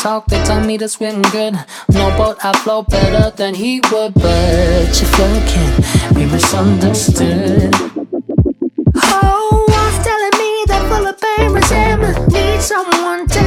talk, they tell me to swim good. No boat, I flow better than he would, but your flow can be misunderstood. Oh, was telling me that full of pain, resentment, need someone to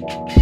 Thank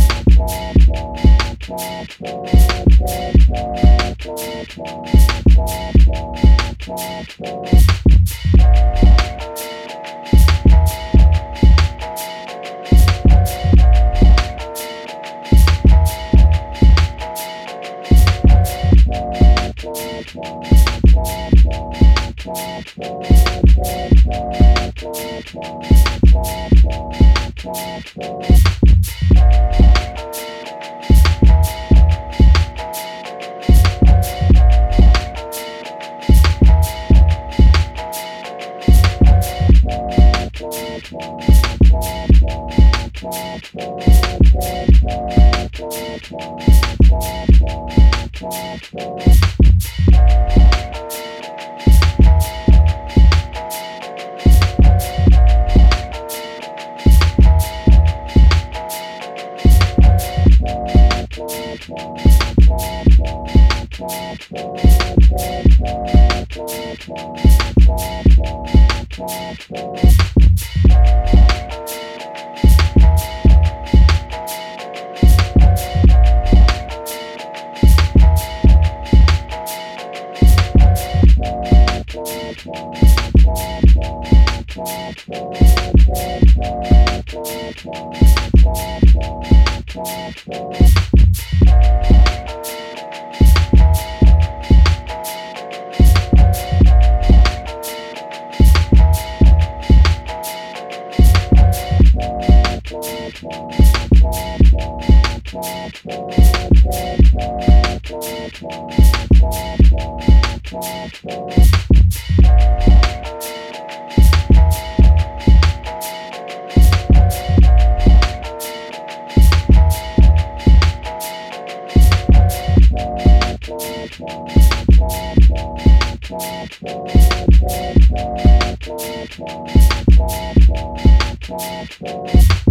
Thank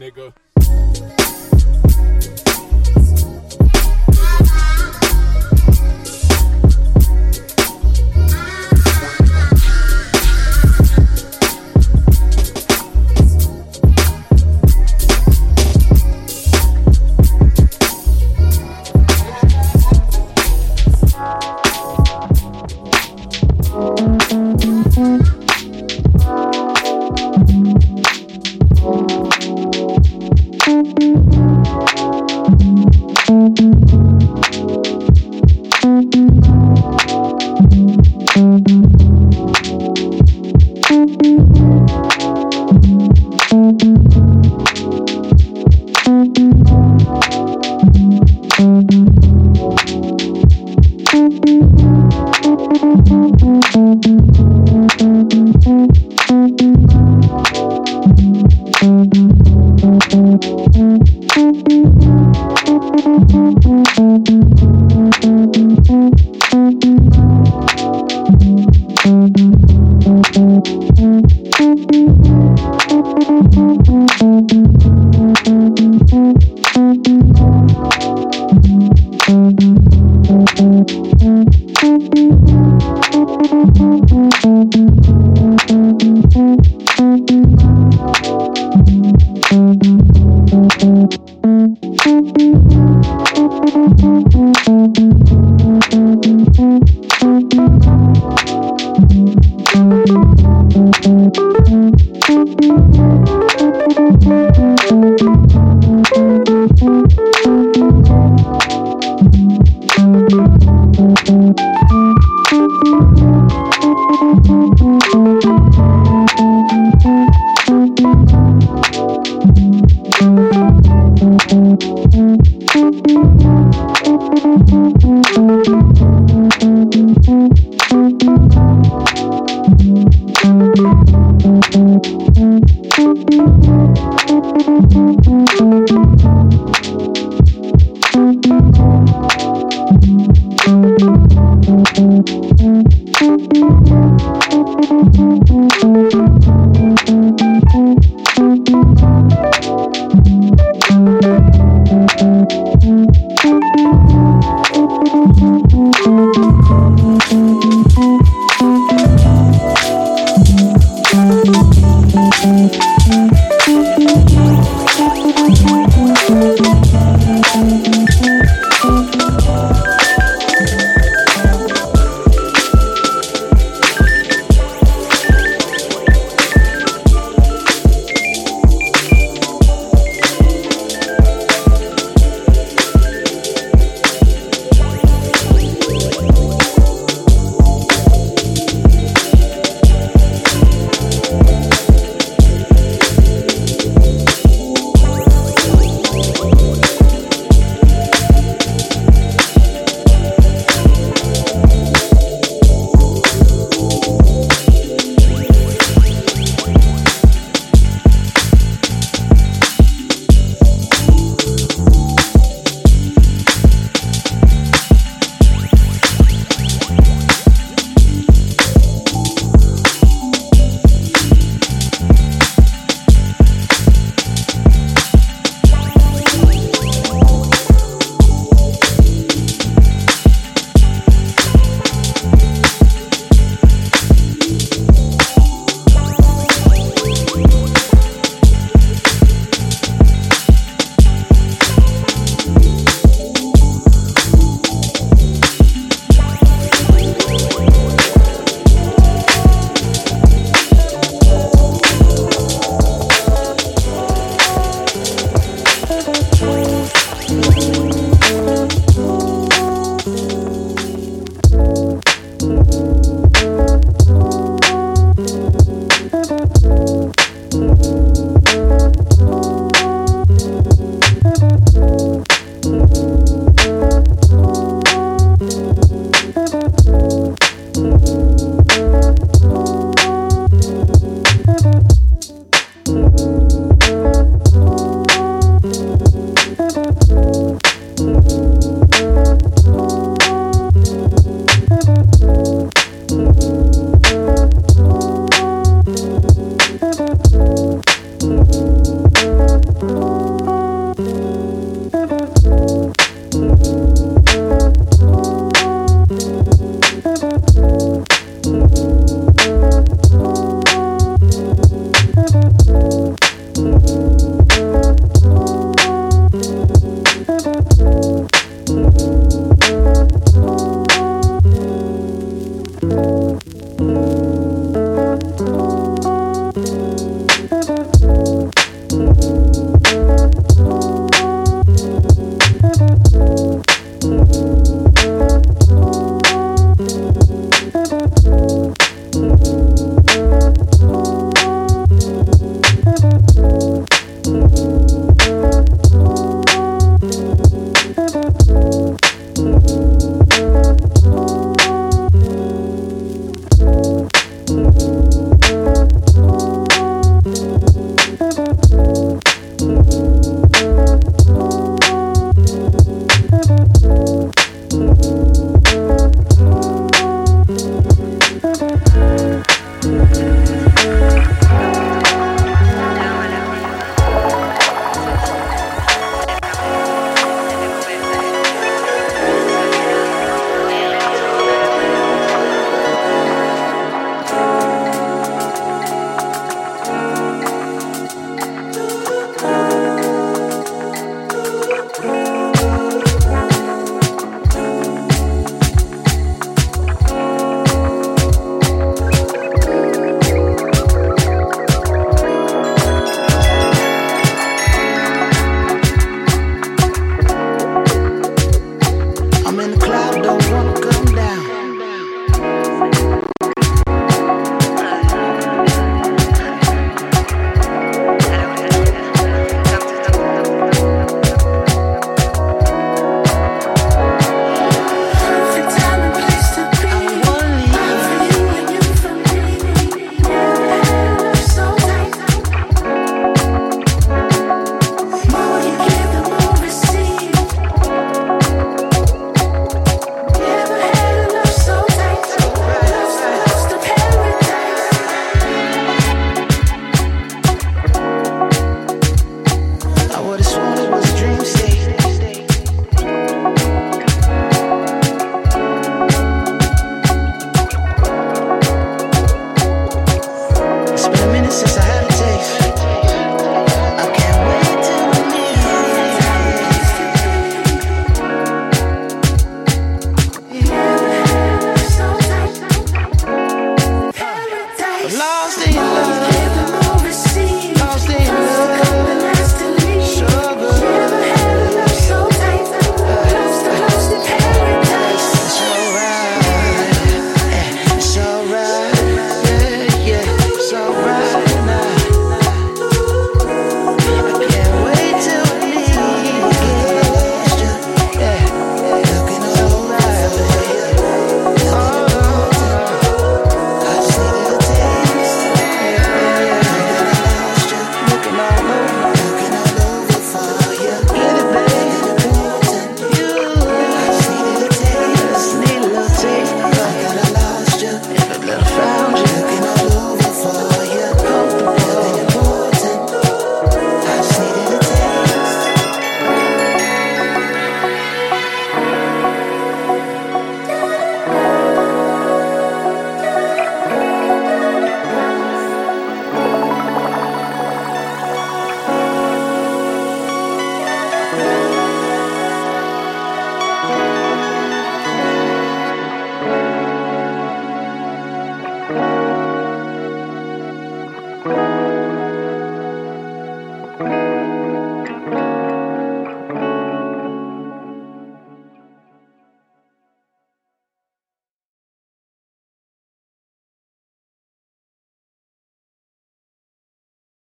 Thank